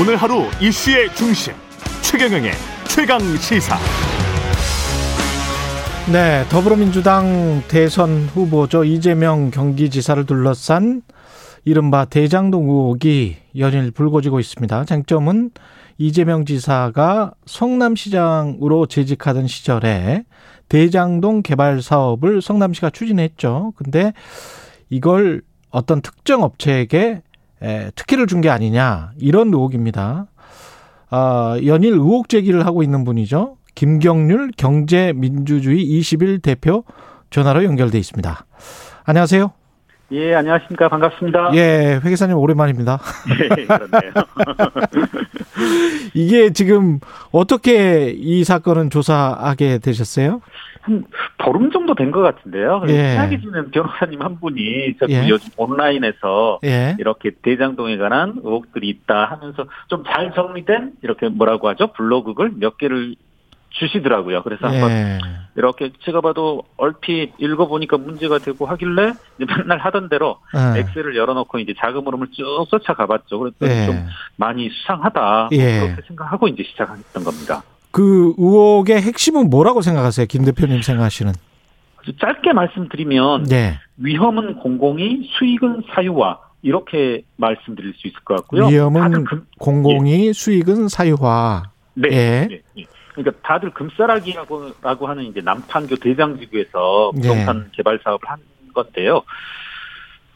오늘 하루 이슈의 중심 최경영의 최강 시사. 네, 더불어민주당 대선 후보죠 이재명 경기지사를 둘러싼 이른바 대장동 의혹이 연일 불거지고 있습니다. 쟁점은 이재명 지사가 성남시장으로 재직하던 시절에 대장동 개발 사업을 성남시가 추진했죠. 근데 이걸 어떤 특정 업체에게 특혜를 준 게 아니냐 이런 의혹입니다. 아, 연일 의혹 제기를 하고 있는 분이죠. 김경률 경제민주주의 21 대표 전화로 연결돼 있습니다. 안녕하세요. 예, 안녕하십니까. 반갑습니다. 예, 회계사님 오랜만입니다. 예, 그렇네요. 이게 지금 어떻게 이 사건은 조사하게 되셨어요? 한 보름 정도 된 것 같은데요. 예. 최악이 지는 변호사님 한 분이 자꾸 예. 요즘 온라인에서 예. 이렇게 대장동에 관한 의혹들이 있다 하면서 좀 잘 정리된 이렇게 뭐라고 하죠? 블로그를 몇 개를 주시더라고요. 그래서 한번 예. 이렇게 제가 봐도 얼핏 읽어보니까 문제가 되고 하길래 이제 맨날 하던 대로 예. 엑셀을 열어놓고 이제 자금 흐름을 쭉 쫓아가봤죠. 그랬더니 예. 좀 많이 수상하다 예. 그렇게 생각하고 이제 시작했던 겁니다. 그 의혹의 핵심은 뭐라고 생각하세요? 김 대표님 생각하시는? 아주 짧게 말씀드리면 네. 위험은 공공이 수익은 사유화 이렇게 말씀드릴 수 있을 것 같고요. 위험은 금, 공공이 수익은 사유화. 네, 예. 네, 네. 그러니까 다들 금싸라기라고 라고 하는 이제 남판교 대장지구에서 예. 부동산 개발 사업을 한 건데요.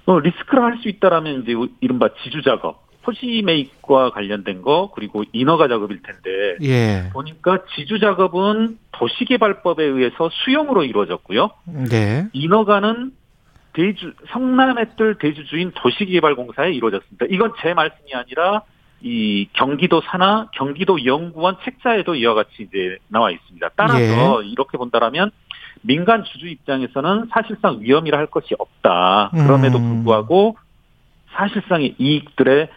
어, 리스크를 할 수 있다라면 이제 이른바 지주 작업, 토지 매입과 관련된 거 그리고 인허가 작업일 텐데 예. 보니까 지주 작업은 도시개발법에 의해서 수용으로 이루어졌고요. 네. 인허가는 대주 성남의 뜰 대주주인 도시개발공사에 이루어졌습니다. 이건 제 말씀이 아니라 이 경기도 산하 경기도 연구원 책자에도 이와 같이 이제 나와 있습니다. 따라서 이렇게 본다라면 민간 주주 입장에서는 사실상 위험이라 할 것이 없다. 그럼에도 음. 불구하고 사실상의 이익들의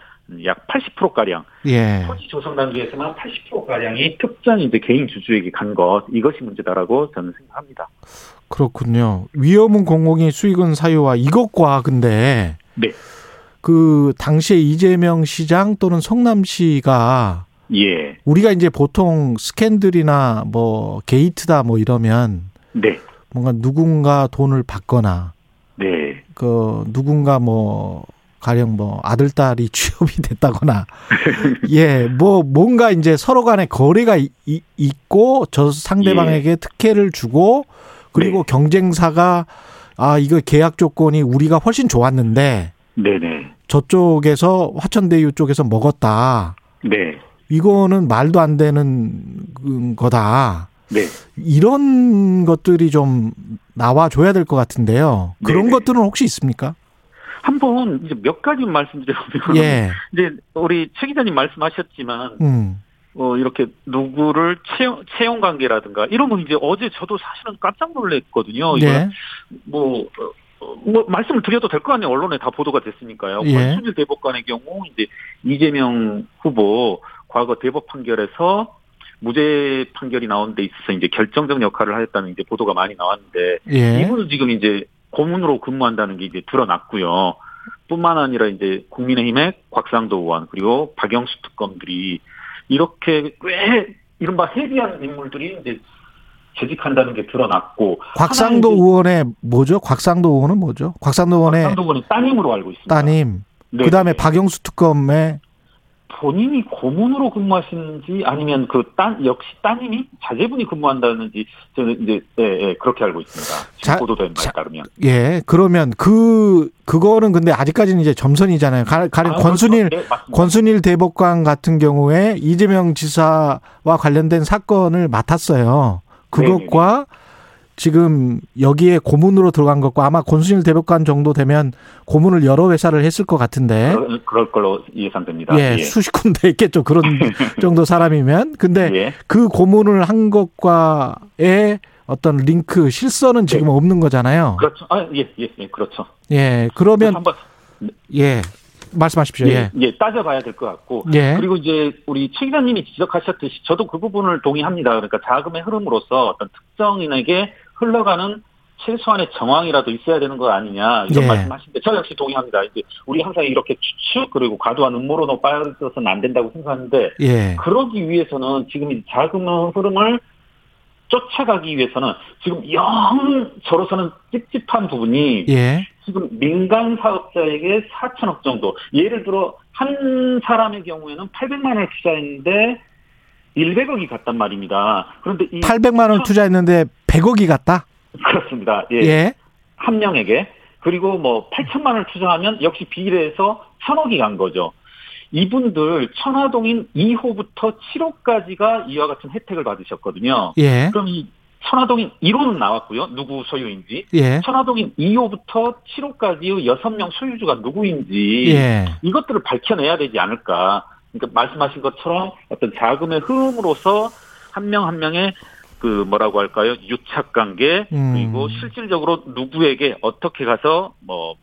약 80% 가량 예. 토지 조성 단계에서만 80% 가량이 특정 이제 개인 주주에게 간 것 이것이 문제다라고 저는 생각합니다. 그렇군요. 위험은 공공이 수익은 사유화 이것과 근데 네. 그 당시에 이재명 시장 또는 성남시가 예. 우리가 이제 보통 스캔들이나 뭐 게이트다 뭐 이러면 네. 뭔가 누군가 돈을 받거나 네. 그 누군가 뭐 가령 뭐 아들 딸이 취업이 됐다거나 예 뭐 뭔가 이제 서로 간에 거래가 이- 이- 있고 저 상대방에게 특혜를 주고 그리고 네. 경쟁사가 아 이거 계약 조건이 우리가 훨씬 좋았는데 네네. 저쪽에서 화천대유 쪽에서 먹었다 네. 이거는 말도 안 되는 그 거다 네. 이런 것들이 좀 나와줘야 될 것 같은데요 그런 네네. 것들은 혹시 있습니까? 한번 이제 몇 가지 말씀드려보면 예, 이제 우리 최 기자님 말씀하셨지만 음, 어 이렇게 누구를 채용 채용 관계라든가 이러면 이제 어제 저도 사실은 깜짝 놀랐거든요. 이거 예, 뭐, 어, 뭐 말씀을 드려도 될 거 아니에요. 언론에 다 보도가 됐으니까요. 예. 권순일 대법관의 경우 이제 이재명 후보 과거 대법 판결에서 무죄 판결이 나온 데 있어서 이제 결정적 역할을 하였다는 이제 보도가 많이 나왔는데 예, 이분은 지금 이제 고문으로 근무한다는 게 이제 드러났고요. 뿐만 아니라 이제 국민의힘의 곽상도 의원 그리고 박영수 특검들이 이렇게 꽤 이른바 헤비한 인물들이 이제 재직한다는 게 드러났고 곽상도 의원의 뭐죠? 곽상도 의원은 뭐죠? 곽상도 의원의 곽상도 의원은 따님으로 알고 있습니다. 따님. 네. 그다음에 박영수 특검의 본인이 고문으로 근무하시는지 아니면 그딸 역시 따님이 자제분이 근무한다는지 저는 이제 예, 예, 그렇게 알고 있습니다. 자- 보도된 자- 바에 따르면. 예 그러면 그 그거는 근데 아직까지는 이제 점선이잖아요. 가- 가령 아, 권순일 그렇죠. 네. 권순일 대법관 같은 경우에 이재명 지사와 관련된 사건을 맡았어요. 그것과 지금 여기에 고문으로 들어간 것과 아마 권순일 대법관 정도 되면 고문을 여러 회사를 했을 것 같은데 그럴, 그럴 걸로 예상됩니다. 예, 수십 군데 있겠죠. 그런 정도 사람이면. 근데 예. 그 고문을 한 것과의 어떤 링크 실선은 지금 네. 없는 거잖아요. 그렇죠. 아, 예, 예, 예, 그렇죠. 예, 그러면 한번 예 말씀하십시오. 예, 예, 예, 따져봐야 될 것 같고. 예, 그리고 이제 우리 최 기자님이 지적하셨듯이 저도 그 부분을 동의합니다. 그러니까 자금의 흐름으로서 어떤 특정인에게 흘러가는 최소한의 정황이라도 있어야 되는 거 아니냐 이런 예. 말씀하시는데 저 역시 동의합니다. 이제 우리 항상 이렇게 추측 그리고 과도한 음모론으로 빠져서는 안 된다고 생각하는데 예. 그러기 위해서는 지금 이 자금 흐름을 쫓아가기 위해서는 지금 영 저로서는 찝찝한 부분이 예. 지금 민간 사업자에게 4천억 정도 예를 들어 한 사람의 경우에는 800만 원을 투자했는데 100억이 갔단 말입니다. 그런데 이 800만 원 투자했는데 100억이 갔다? 그렇습니다. 예. 예. 한 명에게 그리고 뭐 8천만 원을 투자하면 역시 비례해서 1000억이 간 거죠. 이분들 천화동인 2호부터 7호까지가 이와 같은 혜택을 받으셨거든요. 예. 그럼 이 천화동인 1호는 나왔고요. 누구 소유인지. 예. 천화동인 2호부터 7호까지의 6명 소유주가 누구인지 예. 이것들을 밝혀내야 되지 않을까. 그러니까 말씀하신 것처럼 어떤 자금의 흐름으로서 한 명한 명의 그 뭐라고 할까요? 유착 관계 음. 그리고 실질적으로 누구에게 어떻게 가서 뭐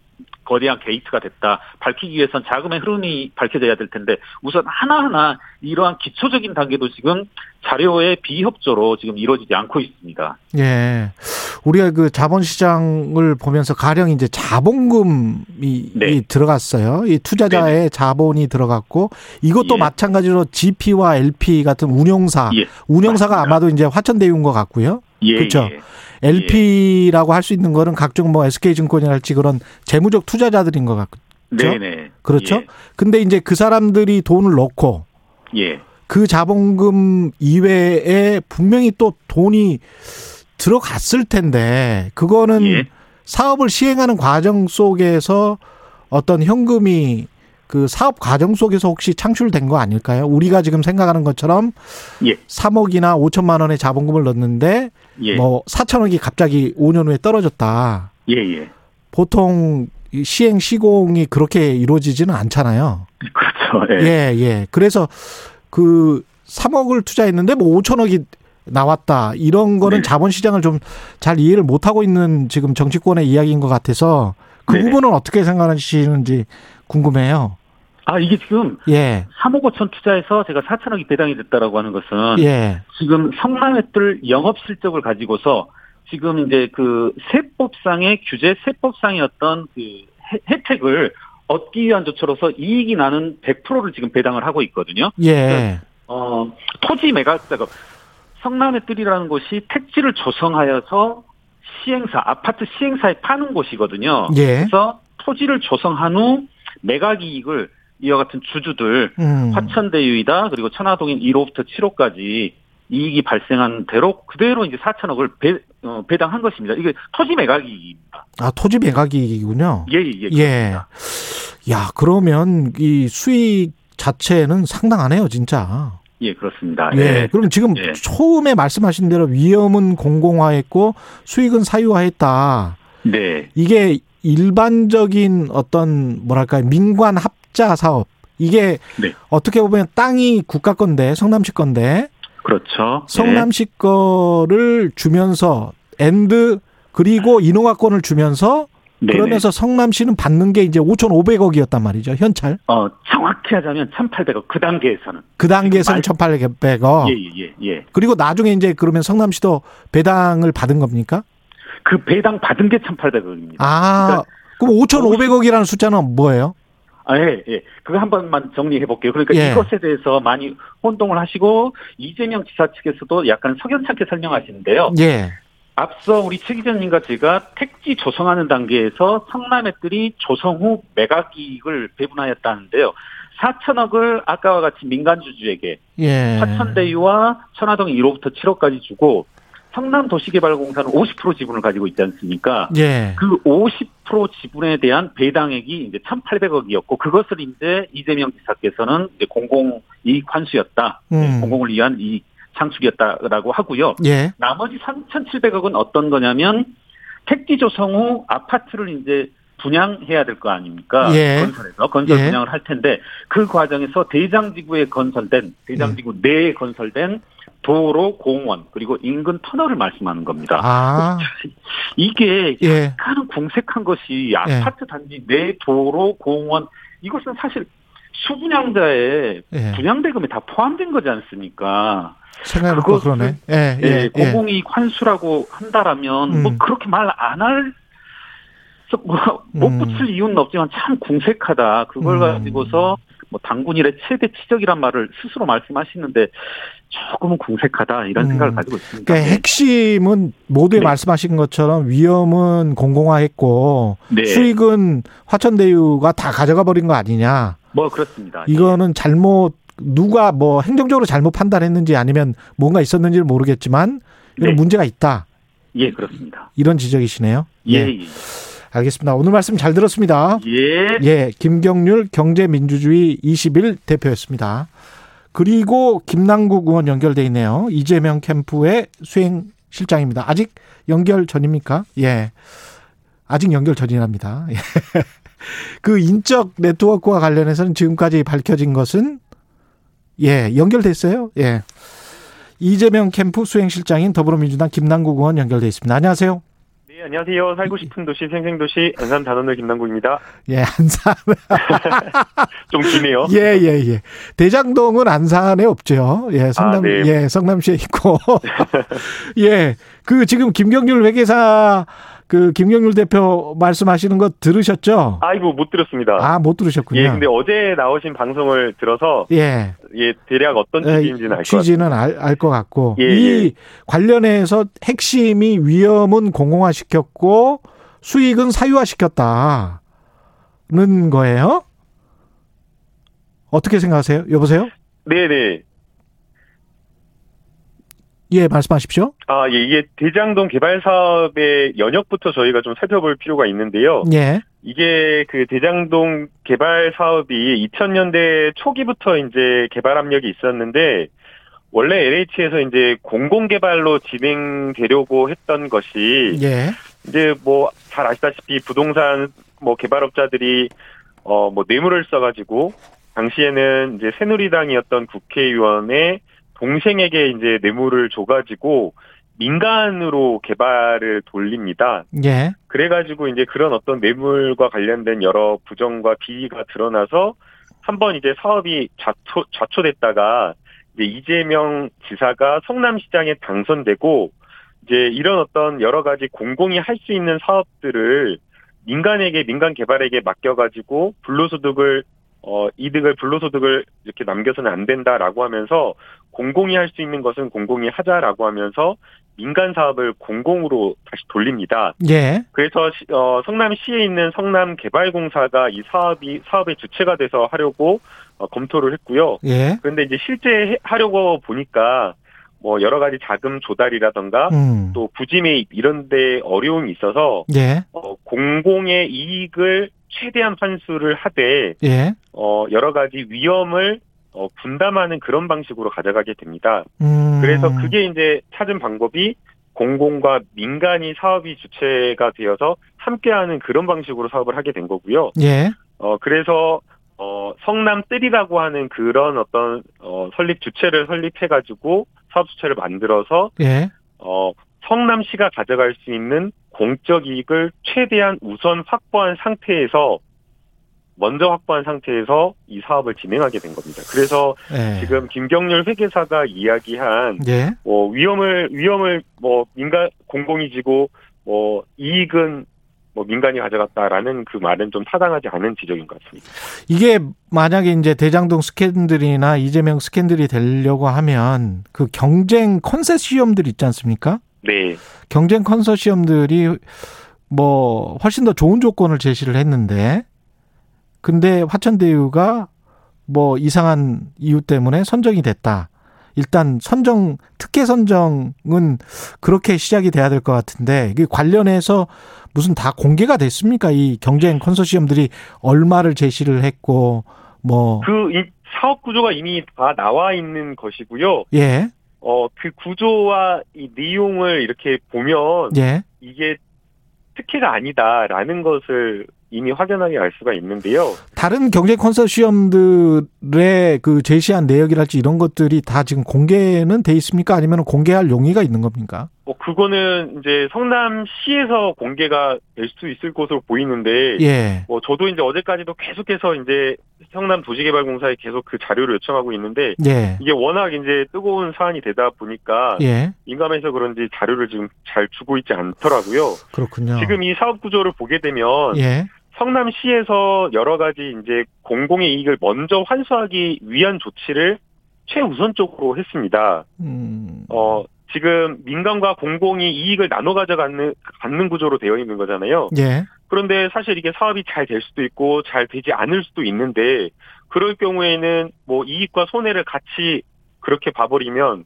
거대한 게이트가 됐다 밝히기 위해선 자금의 흐름이 밝혀져야 될 텐데 우선 하나하나 이러한 기초적인 단계도 지금 자료의 비협조로 지금 이루어지지 않고 있습니다. 예. 우리가 그 자본시장을 보면서 가령 이제 자본금이 네. 이 들어갔어요. 이 투자자의 자본이 들어갔고 이것도 예. 마찬가지로 GP와 LP 같은 운용사, 예. 운용사가 맞습니다. 아마도 이제 화천대유인 것 같고요. 예, 그쵸. 예. LP라고 할 수 있는 거는 각종 뭐 SK증권이랄지 그런 재무적 투자자들인 것 같고. 그렇죠? 네네. 그렇죠? 근데 이제 그 사람들이 돈을 넣고 예. 예. 그 자본금 이외에 분명히 또 돈이 들어갔을 텐데 그거는 예. 사업을 시행하는 과정 속에서 어떤 현금이 그 사업 과정 속에서 혹시 창출된 거 아닐까요? 우리가 지금 생각하는 것처럼 예. 3억이나 5천만 원의 자본금을 넣는데 예. 뭐 4천억이 갑자기 5년 후에 떨어졌다. 예, 예. 보통 이 시행 시공이 그렇게 이루어지지는 않잖아요. 그렇죠. 예. 예, 예. 그래서 그 3억을 투자했는데 뭐 5천억이 나왔다. 이런 거는 네. 자본 시장을 좀 잘 이해를 못 하고 있는 지금 정치권의 이야기인 것 같아서 그 네네. 부분은 어떻게 생각하시는지 궁금해요. 아, 이게 지금 예, 3억 5천 투자해서 제가 4천억이 배당이 됐다라고 하는 것은 예, 지금 성남의들 영업 실적을 가지고서 지금 이제 그 세법상의 규제 세법상의 어떤 그 혜- 혜택을 얻기 위한 조처로서 이익이 나는 100%를 지금 배당을 하고 있거든요. 예, 어, 토지 매각 작업. 성남의 뜰이라는 곳이 택지를 조성하여서 시행사, 아파트 시행사에 파는 곳이거든요. 예. 그래서 토지를 조성한 후 매각 이익을 이와 같은 주주들, 음, 화천대유이다, 그리고 천화동인 1호부터 7호까지 이익이 발생한 대로 그대로 이제 4천억을 배, 어, 배당한 것입니다. 이게 토지 매각 이익입니다. 아 토지 매각이군요. 예, 예, 예. 그렇습니다. 야, 그러면 이 수익 자체는 상당하네요, 진짜. 예, 그렇습니다. 예. 그럼 지금 예. 처음에 말씀하신 대로 위험은 공공화했고 수익은 사유화했다. 네. 이게 일반적인 어떤 뭐랄까요 민관 합자 사업 이게 네. 어떻게 보면 땅이 국가 건데 성남시 건데 그렇죠. 성남시 거를 주면서 and 그리고 인허가권을 주면서 네. 네네. 그러면서 성남시는 받는 게 이제 5,500억이었단 말이죠 현찰 어, 정확히 하자면 1,800억 그 단계에서는. 그 단계에서는 지금 1,800억 예, 예, 예, 예. 그리고 나중에 이제 그러면 성남시도 배당을 받은 겁니까? 그 배당 받은 게 1,800억입니다. 아 그럼 5,500억이라는 숫자는 뭐예요? 아, 예, 예. 그거 한 번만 정리해 볼게요. 그러니까 예. 이것에 대해서 많이 혼동을 하시고 이재명 지사 측에서도 약간 석연찮게 설명하시는데요. 예. 앞서 우리 최 기자님과 제가 택지 조성하는 단계에서 성남의들이 조성 후 매각 이익을 배분하였다는데요. 4천억을 아까와 같이 민간 주주에게 예. 화천대유와 천화동 1호부터 7호까지 주고 성남도시개발공사는 50% 지분을 가지고 있지 않습니까? 예. 그 50% 지분에 대한 배당액이 이제 1,800억이었고 그것을 이제 이재명 지사께서는 이제 공공 이익 환수였다. 음. 공공을 위한 이익 창출이었다라고 하고요. 예. 나머지 3,700억은 어떤 거냐면 택지 조성 후 아파트를 이제 분양해야 될 거 아닙니까? 예. 건설해서 건설 예. 분양을 할 텐데 그 과정에서 대장지구에 건설된 대장지구 음. 내에 건설된 도로, 공원 그리고 인근 터널을 말씀하는 겁니다. 아. 이게 예. 약간은 궁색한 것이 아파트 단지 내 도로, 공원 이것은 사실 수분양자의 예. 분양 대금이 다 포함된 거지 않습니까? 생각해보고 그것을- 그러네. 예, 예, 예, 예. 환수라고 한다라면 음. 뭐 그렇게 말 안 할. 뭐못 음. 붙일 이유는 없지만 참 궁색하다. 그걸 음. 가지고서 뭐 당군 일의 최대 치적이란 말을 스스로 말씀하시는데 조금은 궁색하다 이런 음. 생각을 가지고 있습니다. 그러니까 핵심은 모두에 네. 말씀하신 것처럼 위험은 공공화했고 네. 수익은 화천대유가 다 가져가 버린 거 아니냐. 뭐 그렇습니다. 이거는 잘못 누가 뭐 행정적으로 잘못 판단했는지 아니면 뭔가 있었는지는 모르겠지만 이건 네. 문제가 있다. 예, 그렇습니다. 이런 지적이시네요. 예, 예. 알겠습니다. 오늘 말씀 잘 들었습니다. 예. 예, 김경률 경제민주주의 21 대표였습니다. 그리고 김남국 의원 연결돼 있네요. 이재명 캠프의 수행 실장입니다. 아직 연결 전입니까? 예. 아직 연결 전이랍니다. 예. 그 인적 네트워크와 관련해서는 지금까지 밝혀진 것은 예, 연결됐어요. 예. 이재명 캠프 수행실장인 더불어민주당 김남국 의원 연결돼 있습니다. 안녕하세요. 네, 안녕하세요. 살고 싶은 도시 생생도시 안산 단원을 김남국입니다. 예, 안산. 좀 기네요. 예, 예, 예. 대장동은 안산에 없죠. 예, 성남, 아, 네. 예, 성남시에 있고. 예, 그 지금 김경률 회계사 그 김경률 대표 말씀하시는 거 들으셨죠? 아이고 못 들었습니다. 아, 못 들으셨군요. 예, 근데 어제 나오신 방송을 들어서 예. 예 대략 어떤 에, 취지인지는 알 것 같아요. 취지는 알, 알것 같고. 예, 이 예. 관련해서 핵심이 위험은 공공화시켰고 수익은 사유화시켰다는 거예요? 어떻게 생각하세요? 여보세요? 네네. 예, 말씀하십시오. 아, 예, 이게 대장동 개발 사업의 연역부터 저희가 좀 살펴볼 필요가 있는데요. 예. 이게 그 대장동 개발 사업이 2000년대 초기부터 이제 개발 압력이 있었는데 원래 LH에서 이제 공공 개발로 진행되려고 했던 것이 예. 이제 뭐 잘 아시다시피 부동산 뭐 개발업자들이 어 뭐 뇌물을 써가지고 당시에는 이제 새누리당이었던 국회의원의 동생에게 이제 뇌물을 줘가지고 민간으로 개발을 돌립니다. 예. 그래가지고 이제 그런 어떤 뇌물과 관련된 여러 부정과 비리가 드러나서 한번 이제 사업이 좌초, 좌초됐다가 이제 이재명 지사가 성남시장에 당선되고 이제 이런 어떤 여러 가지 공공이 할 수 있는 사업들을 민간에게 민간 개발에게 맡겨가지고 불로소득을 어 이득을 불로소득을 이렇게 남겨서는 안 된다라고 하면서 공공이 할 수 있는 것은 공공이 하자라고 하면서 민간 사업을 공공으로 다시 돌립니다. 예. 그래서 시- 어, 성남시에 있는 성남개발공사가 이 사업이 사업의 주체가 돼서 하려고 어, 검토를 했고요. 예. 그런데 이제 실제 해- 하려고 보니까 뭐 여러 가지 자금 조달이라던가 음. 또 부지 매입 이런 데 어려움이 있어서 예. 어, 공공의 이익을 최대한 환수를 하되 예. 어, 여러 가지 위험을 어, 분담하는 그런 방식으로 가져가게 됩니다. 음. 그래서 그게 이제 찾은 방법이 공공과 민간이 사업이 주체가 되어서 함께하는 그런 방식으로 사업을 하게 된 거고요. 예. 어 그래서 어 성남 뜰이라고 하는 그런 어떤 어 설립 주체를 설립해 가지고 사업 주체를 만들어서 예. 어 성남시가 가져갈 수 있는 공적 이익을 최대한 우선 확보한 상태에서 먼저 확보한 상태에서 이 사업을 진행하게 된 겁니다. 그래서 예. 지금 김경률 회계사가 이야기한 예. 뭐 위험을 위험을 뭐 민간 공공이 지고 뭐 이익은 뭐 민간이 가져갔다라는 그 말은 좀 타당하지 않은 지적인 것 같습니다. 이게 만약에 이제 대장동 스캔들이나 이재명 스캔들이 되려고 하면 그 경쟁 컨세시엄들 있지 않습니까? 네, 경쟁 컨소시엄들이 뭐 훨씬 더 좋은 조건을 제시를 했는데 근데 화천대유가 뭐 이상한 이유 때문에 선정이 됐다. 일단 선정 특혜 선정은 그렇게 시작이 돼야 될 것 같은데 이게 관련해서 무슨 다 공개가 됐습니까? 이 경쟁 컨소시엄들이 얼마를 제시를 했고 뭐 그 이 사업 구조가 이미 다 나와 있는 것이고요. 예. 어 그 구조와 이 내용을 이렇게 보면 예. 이게 특혜가 아니다라는 것을 이미 확연하게 알 수가 있는데요. 다른 경제 컨소시엄들의 그 제시한 내역이랄지 이런 것들이 다 지금 공개는 돼 있습니까? 아니면 공개할 용의가 있는 겁니까? 뭐 그거는 이제 성남시에서 공개가 될 수 있을 것으로 보이는데 예. 뭐 저도 이제 어제까지도 계속해서 이제 성남 도시개발공사에 계속 그 자료를 요청하고 있는데 예. 이게 워낙 이제 뜨거운 사안이 되다 보니까 예. 민감해서 그런지 자료를 지금 잘 주고 있지 않더라고요. 그렇군요. 지금 이 사업 구조를 보게 되면 예. 성남시에서 여러 가지 이제 공공의 이익을 먼저 환수하기 위한 조치를 최우선적으로 했습니다. 음. 어, 지금 민간과 공공이 이익을 나눠 가져가는 갖는 구조로 되어 있는 거잖아요. 예. 그런데 사실 이게 사업이 잘 될 수도 있고 잘 되지 않을 수도 있는데 그럴 경우에는 뭐 이익과 손해를 같이 그렇게 봐버리면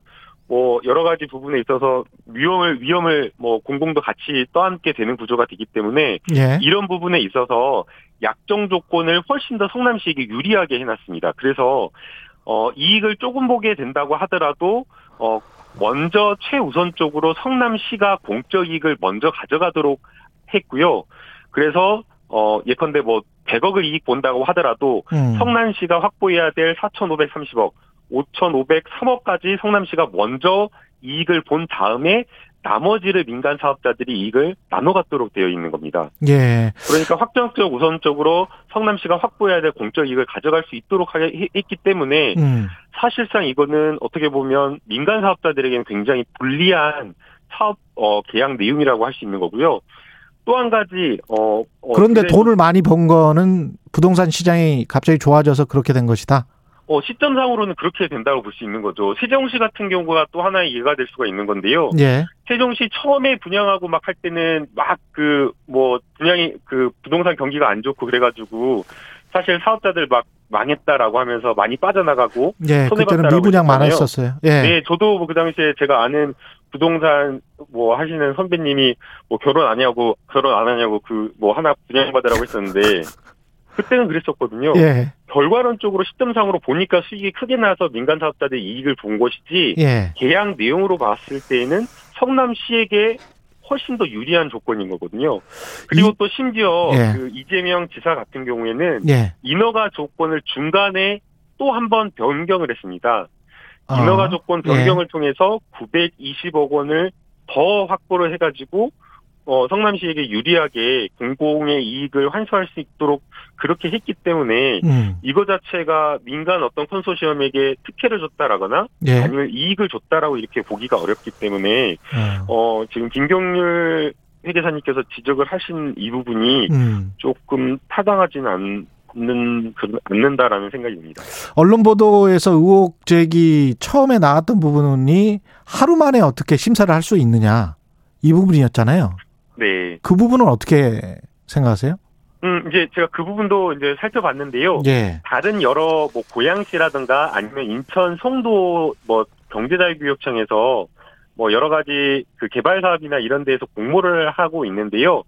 뭐 여러 가지 부분에 있어서 위험을 위험을 뭐 공공도 같이 떠안게 되는 구조가 되기 때문에 예. 이런 부분에 있어서 약정 조건을 훨씬 더 성남시에게 유리하게 해놨습니다. 그래서 어 이익을 조금 보게 된다고 하더라도 어 먼저 최우선적으로 성남시가 공적 이익을 먼저 가져가도록 했고요. 그래서 어 예컨대 뭐 100억을 이익 본다고 하더라도 음. 성남시가 확보해야 될 4,530억, 5,503억까지 성남시가 먼저 이익을 본 다음에 나머지를 민간 사업자들이 이익을 나눠 갖도록 되어 있는 겁니다. 예. 그러니까 확정적 우선적으로 성남시가 확보해야 될 공적 이익을 가져갈 수 있도록 하게 해- 했기 때문에 음. 사실상 이거는 어떻게 보면 민간 사업자들에게는 굉장히 불리한 사업 어, 계약 내용이라고 할 수 있는 거고요. 또 한 가지 어, 어, 그런데 돈을 많이 번 거는 부동산 시장이 갑자기 좋아져서 그렇게 된 것이다. 어, 시점상으로는 그렇게 된다고 볼 수 있는 거죠. 세종시 같은 경우가 또 하나의 예가 될 수가 있는 건데요. 예. 세종시 처음에 분양하고 막 할 때는 막 그 뭐 분양이 그 부동산 경기가 안 좋고 그래가지고 사실 사업자들 막 망했다라고 하면서 많이 빠져나가고 예. 손해 그때는 봤다라고 미분양. 많았었어요. 예. 네 저도 뭐 그 당시에 제가 아는 부동산 뭐 하시는 선배님이 뭐 결혼 안 하냐고 결혼 안 하냐고 그 뭐 하나 분양받으라고 했었는데 그때는 그랬었거든요. 예. 결과론적으로 시점상으로 보니까 수익이 크게 나서 민간 사업자들이 이익을 본 것이지 예. 계약 내용으로 봤을 때에는 성남시에게 훨씬 더 유리한 조건인 거거든요. 그리고 이- 또 심지어 예. 그 이재명 지사 같은 경우에는 예. 인허가 조건을 중간에 또 한 번 변경을 했습니다. 어. 인허가 조건 예. 변경을 통해서 920억 원을 더 확보를 해가지고 어, 성남시에게 유리하게 공공의 이익을 환수할 수 있도록 그렇게 했기 때문에 음. 이거 자체가 민간 어떤 컨소시엄에게 특혜를 줬다라거나 예. 아니면 이익을 줬다라고 이렇게 보기가 어렵기 때문에 어. 어 지금 김경률 회계사님께서 지적을 하신 이 부분이 음. 조금 타당하지는 않는 그- 않는다라는 생각입니다. 언론 보도에서 의혹 제기 처음에 나왔던 부분이 하루 만에 어떻게 심사를 할 수 있느냐 이 부분이었잖아요. 네. 그 부분은 어떻게 생각하세요? 음 이제 제가 그 부분도 이제 살펴봤는데요. 예. 다른 여러 뭐 고양시라든가 아니면 인천 송도 뭐 경제자유교육청에서 뭐 여러 가지 그 개발 사업이나 이런 데에서 공모를 하고 있는데요.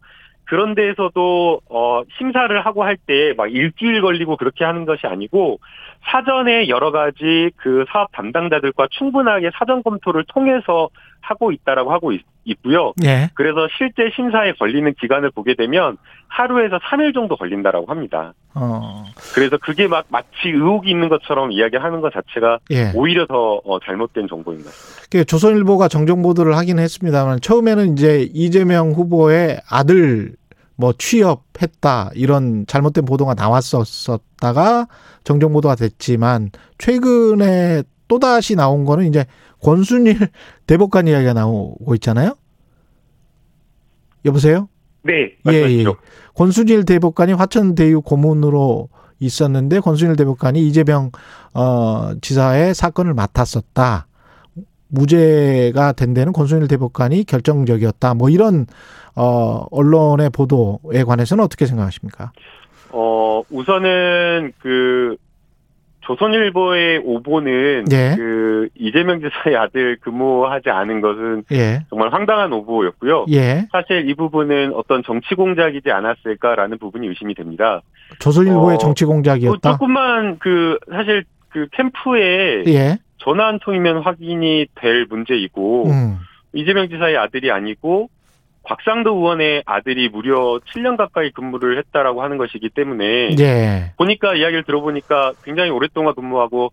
그런 데에서도 어 심사를 하고 할 때 막 일주일 걸리고 그렇게 하는 것이 아니고 사전에 여러 가지 그 사업 담당자들과 충분하게 사전 검토를 통해서 하고 있다라고 하고 있, 있고요. 예. 그래서 실제 심사에 걸리는 기간을 보게 되면 하루에서 3일 정도 걸린다라고 합니다. 어. 그래서 그게 막 마치 의혹이 있는 것처럼 이야기하는 것 자체가 예. 오히려 더 어, 잘못된 정보인 것 같습니다. 그 조선일보가 정정 보도를 하긴 했습니다만 처음에는 이제 이재명 후보의 아들 뭐 취업했다 이런 잘못된 보도가 나왔었다가 정정 보도가 됐지만 최근에 또 다시 나온 거는 이제 권순일 대법관 이야기가 나오고 있잖아요. 여보세요? 네, 예, 예. 말씀하시죠. 권순일 대법관이 화천대유 고문으로 있었는데 권순일 대법관이 이재명 어 지사의 사건을 맡았었다. 무죄가 된 데는 권순일 대법관이 결정적이었다. 뭐 이런 어 언론의 보도에 관해서는 어떻게 생각하십니까? 어, 우선은 그 조선일보의 오보는 예. 그 이재명 지사의 아들 근무하지 않은 것은 예. 정말 황당한 오보였고요. 예. 사실 이 부분은 어떤 정치 공작이지 않았을까라는 부분이 의심이 됩니다. 조선일보의 어, 정치 또 공작이었다. 조금만 그 사실 그 캠프에 예. 전화 한 통이면 확인이 될 문제이고 음. 이재명 지사의 아들이 아니고 곽상도 의원의 아들이 무려 7년 가까이 근무를 했다라고 하는 것이기 때문에 예. 보니까 이야기를 들어보니까 굉장히 오랫동안 근무하고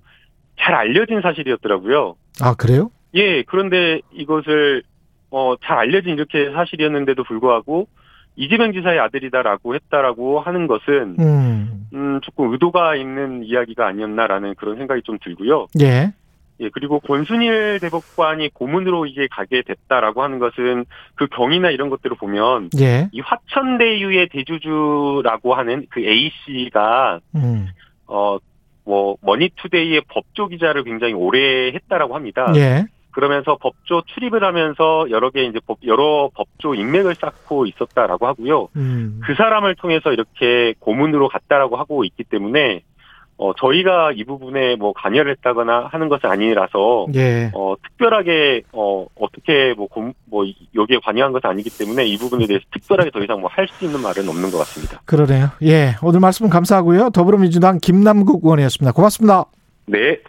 잘 알려진 사실이었더라고요. 아, 그래요? 예, 그런데 이것을 어, 잘 알려진 이렇게 사실이었는데도 불구하고 이재명 지사의 아들이다라고 했다라고 하는 것은 음. 음, 조금 의도가 있는 이야기가 아니었나라는 그런 생각이 좀 들고요. 예. 예, 그리고 권순일 대법관이 고문으로 이게 가게 됐다라고 하는 것은 그 경위나 이런 것들을 보면 예. 이 화천대유의 대주주라고 하는 그 A 씨가 음. 어뭐 머니투데이의 법조 기자를 굉장히 오래 했다라고 합니다. 예. 그러면서 법조 출입을 하면서 여러 개 이제 법 여러 법조 인맥을 쌓고 있었다라고 하고요. 음. 그 사람을 통해서 이렇게 고문으로 갔다라고 하고 있기 때문에 어 저희가 이 부분에 뭐 관여를 했다거나 하는 것은 아니라서 예. 어 특별하게 어 어떻게 뭐뭐 여기에 관여한 것은 아니기 때문에 이 부분에 대해서 특별하게 더 이상 뭐 할 수 있는 말은 없는 것 같습니다. 그러네요. 예. 오늘 말씀 감사하고요. 더불어민주당 김남국 의원이었습니다. 고맙습니다. 네.